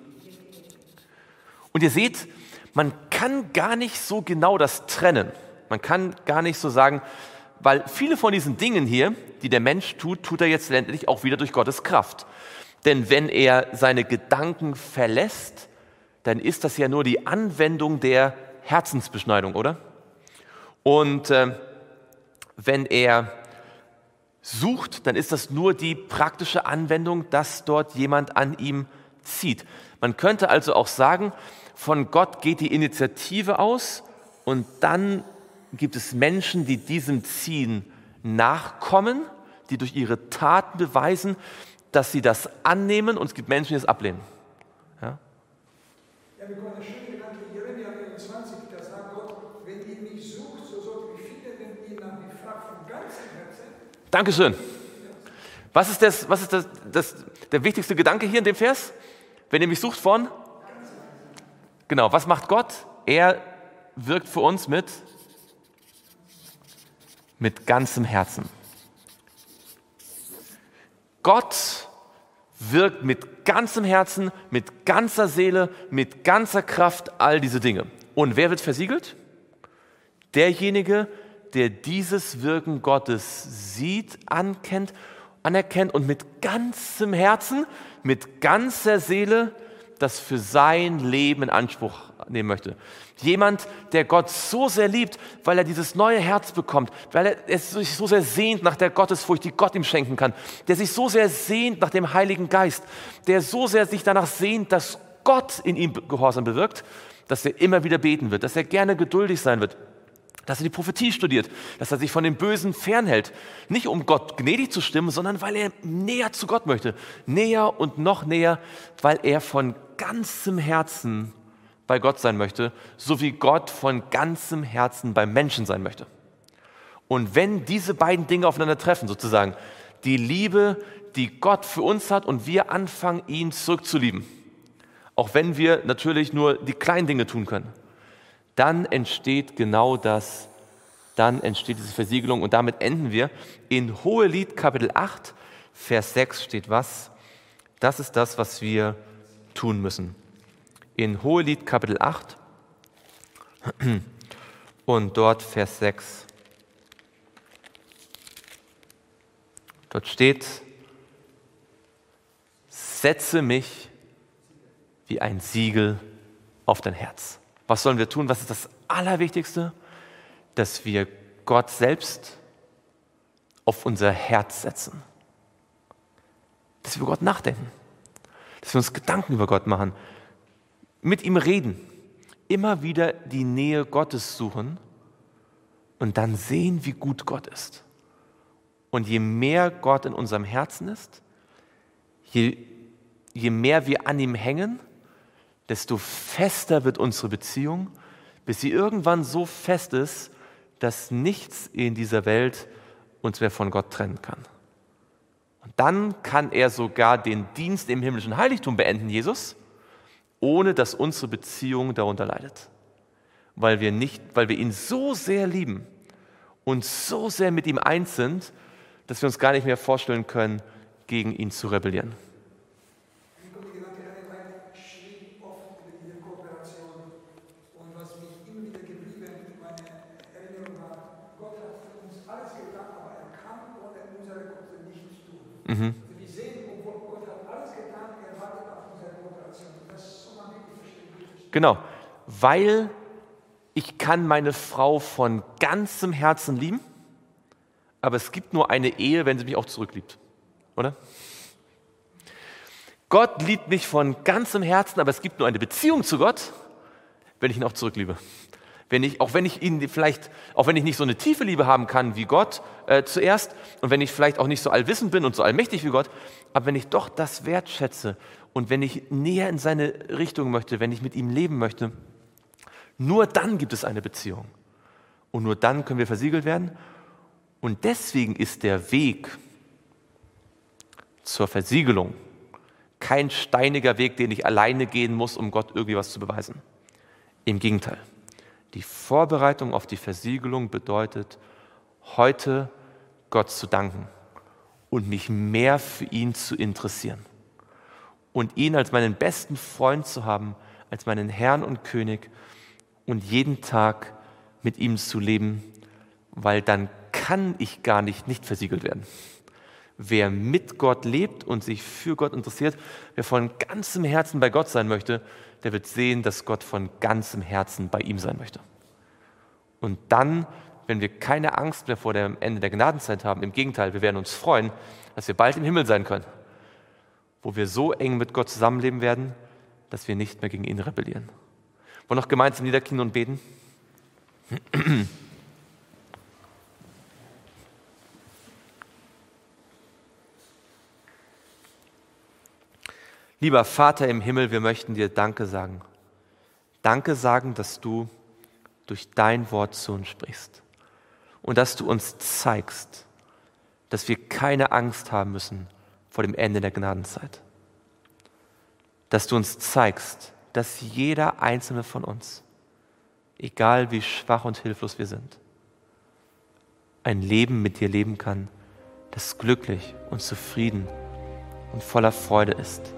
Und ihr seht, man kann gar nicht so genau das trennen. Man kann gar nicht so sagen, weil viele von diesen Dingen hier, die der Mensch tut, tut er jetzt letztendlich auch wieder durch Gottes Kraft. Denn wenn er seine Gedanken verlässt, dann ist das ja nur die Anwendung der Herzensbeschneidung, oder? Und äh, wenn er sucht, dann ist das nur die praktische Anwendung, dass dort jemand an ihm zieht. Man könnte also auch sagen, von Gott geht die Initiative aus und dann gibt es Menschen, die diesem Ziehen nachkommen, die durch ihre Taten beweisen, dass sie das annehmen und es gibt Menschen, die es ablehnen. Ja? Ja, wir kommen eine schöne Gedanke, Jeremia 21, da sagt Gott, wenn ihr mich sucht, so sollt ihr finden, wenn ihr nach mir fragt von ganzem Herzen. Dankeschön. Was ist, das, was ist das, das, der wichtigste Gedanke hier in dem Vers? Wenn ihr mich sucht von? Genau, was macht Gott? Er wirkt für uns mit, mit ganzem Herzen. Gott wirkt mit ganzem Herzen, mit ganzer Seele, mit ganzer Kraft all diese Dinge. Und wer wird versiegelt? Derjenige, der dieses Wirken Gottes sieht, ankennt, anerkennt und mit ganzem Herzen, mit ganzer Seele das für sein Leben in Anspruch nehmen möchte. Jemand, der Gott so sehr liebt, weil er dieses neue Herz bekommt, weil er sich so sehr sehnt nach der Gottesfurcht, die Gott ihm schenken kann, der sich so sehr sehnt nach dem Heiligen Geist, der so sehr sich danach sehnt, dass Gott in ihm Gehorsam bewirkt, dass er immer wieder beten wird, dass er gerne geduldig sein wird, dass er die Prophetie studiert, dass er sich von dem Bösen fernhält. Nicht um Gott gnädig zu stimmen, sondern weil er näher zu Gott möchte. Näher und noch näher, weil er von ganzem Herzen bei Gott sein möchte, so wie Gott von ganzem Herzen beim Menschen sein möchte. Und wenn diese beiden Dinge aufeinander treffen, sozusagen, die Liebe, die Gott für uns hat und wir anfangen, ihn zurückzulieben, auch wenn wir natürlich nur die kleinen Dinge tun können, dann entsteht genau das, dann entsteht diese Versiegelung und damit enden wir. In Hohelied Kapitel 8, Vers 6 steht was? Das ist das, was wir tun müssen. In Hohelied Kapitel 8 und dort Vers 6. Dort steht, setze mich wie ein Siegel auf dein Herz. Was sollen wir tun? Was ist das Allerwichtigste? Dass wir Gott selbst auf unser Herz setzen. Dass wir über Gott nachdenken. Dass wir uns Gedanken über Gott machen. Mit ihm reden. Immer wieder die Nähe Gottes suchen und dann sehen, wie gut Gott ist. Und je mehr Gott in unserem Herzen ist, je, je mehr wir an ihm hängen, desto fester wird unsere Beziehung, bis sie irgendwann so fest ist, dass nichts in dieser Welt uns mehr von Gott trennen kann. Und dann kann er sogar den Dienst im himmlischen Heiligtum beenden, Jesus, ohne dass unsere Beziehung darunter leidet. Weil wir, nicht, weil wir ihn so sehr lieben und so sehr mit ihm eins sind, dass wir uns gar nicht mehr vorstellen können, gegen ihn zu rebellieren. Mhm. Wir sehen, Gott hat alles getan, er wartet auf unsere Kooperation. Das soll man wirklich verstehen. Genau, weil ich kann meine Frau von ganzem Herzen lieben, aber es gibt nur eine Ehe, wenn sie mich auch zurückliebt. Oder? Gott liebt mich von ganzem Herzen, aber es gibt nur eine Beziehung zu Gott, wenn ich ihn auch zurückliebe wenn ich, auch wenn ich ihn vielleicht, auch wenn ich nicht so eine tiefe Liebe haben kann wie Gott äh, zuerst und wenn ich vielleicht auch nicht so allwissend bin und so allmächtig wie Gott, aber wenn ich doch das wertschätze und wenn ich näher in seine Richtung möchte, wenn ich mit ihm leben möchte, nur dann gibt es eine Beziehung. Und nur dann können wir versiegelt werden. Und deswegen ist der Weg zur Versiegelung kein steiniger Weg, den ich alleine gehen muss, um Gott irgendwie was zu beweisen. Im Gegenteil. Die Vorbereitung auf die Versiegelung bedeutet, heute Gott zu danken und mich mehr für ihn zu interessieren und ihn als meinen besten Freund zu haben, als meinen Herrn und König und jeden Tag mit ihm zu leben, weil dann kann ich gar nicht nicht versiegelt werden. Wer mit Gott lebt und sich für Gott interessiert, wer von ganzem Herzen bei Gott sein möchte, der wird sehen, dass Gott von ganzem Herzen bei ihm sein möchte. Und dann, wenn wir keine Angst mehr vor dem Ende der Gnadenzeit haben, im Gegenteil, wir werden uns freuen, dass wir bald im Himmel sein können, wo wir so eng mit Gott zusammenleben werden, dass wir nicht mehr gegen ihn rebellieren. Wollen noch gemeinsam niederknien und beten? Lieber Vater im Himmel, wir möchten dir Danke sagen. Danke sagen, dass du durch dein Wort zu uns sprichst und dass du uns zeigst, dass wir keine Angst haben müssen vor dem Ende der Gnadenzeit. Dass du uns zeigst, dass jeder einzelne von uns, egal wie schwach und hilflos wir sind, ein Leben mit dir leben kann, das glücklich und zufrieden und voller Freude ist,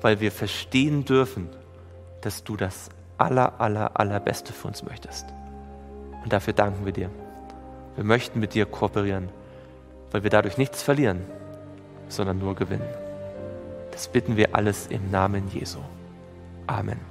weil wir verstehen dürfen, dass du das aller, aller, allerbeste für uns möchtest. Und dafür danken wir dir. Wir möchten mit dir kooperieren, weil wir dadurch nichts verlieren, sondern nur gewinnen. Das bitten wir alles im Namen Jesu. Amen.